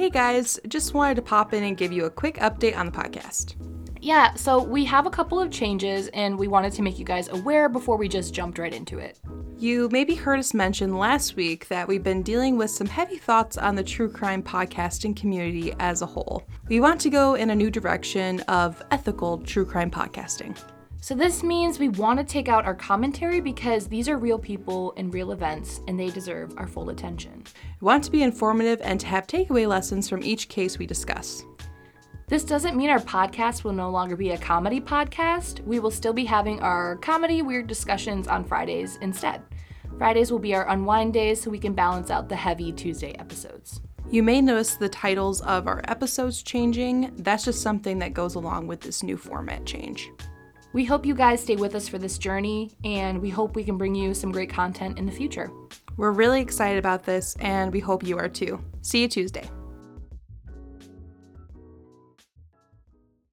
Hey guys, just wanted to pop in and give you a quick update on the podcast. Yeah, so we have a couple of changes and we wanted to make you guys aware before we just jumped right into it. You maybe heard us mention last week that we've been dealing with some heavy thoughts on the true crime podcasting community as a whole. We want to go in a new direction of ethical true crime podcasting. So, this means we want to take out our commentary because these are real people and real events and they deserve our full attention. We want to be informative and to have takeaway lessons from each case we discuss. This doesn't mean our podcast will no longer be a comedy podcast. We will still be having our comedy weird discussions on Fridays instead. Fridays will be our unwind days so we can balance out the heavy Tuesday episodes. You may notice the titles of our episodes changing. That's just something that goes along with this new format change. We hope you guys stay with us for this journey, and we hope we can bring you some great content in the future. We're really excited about this, and we hope you are too. See you Tuesday.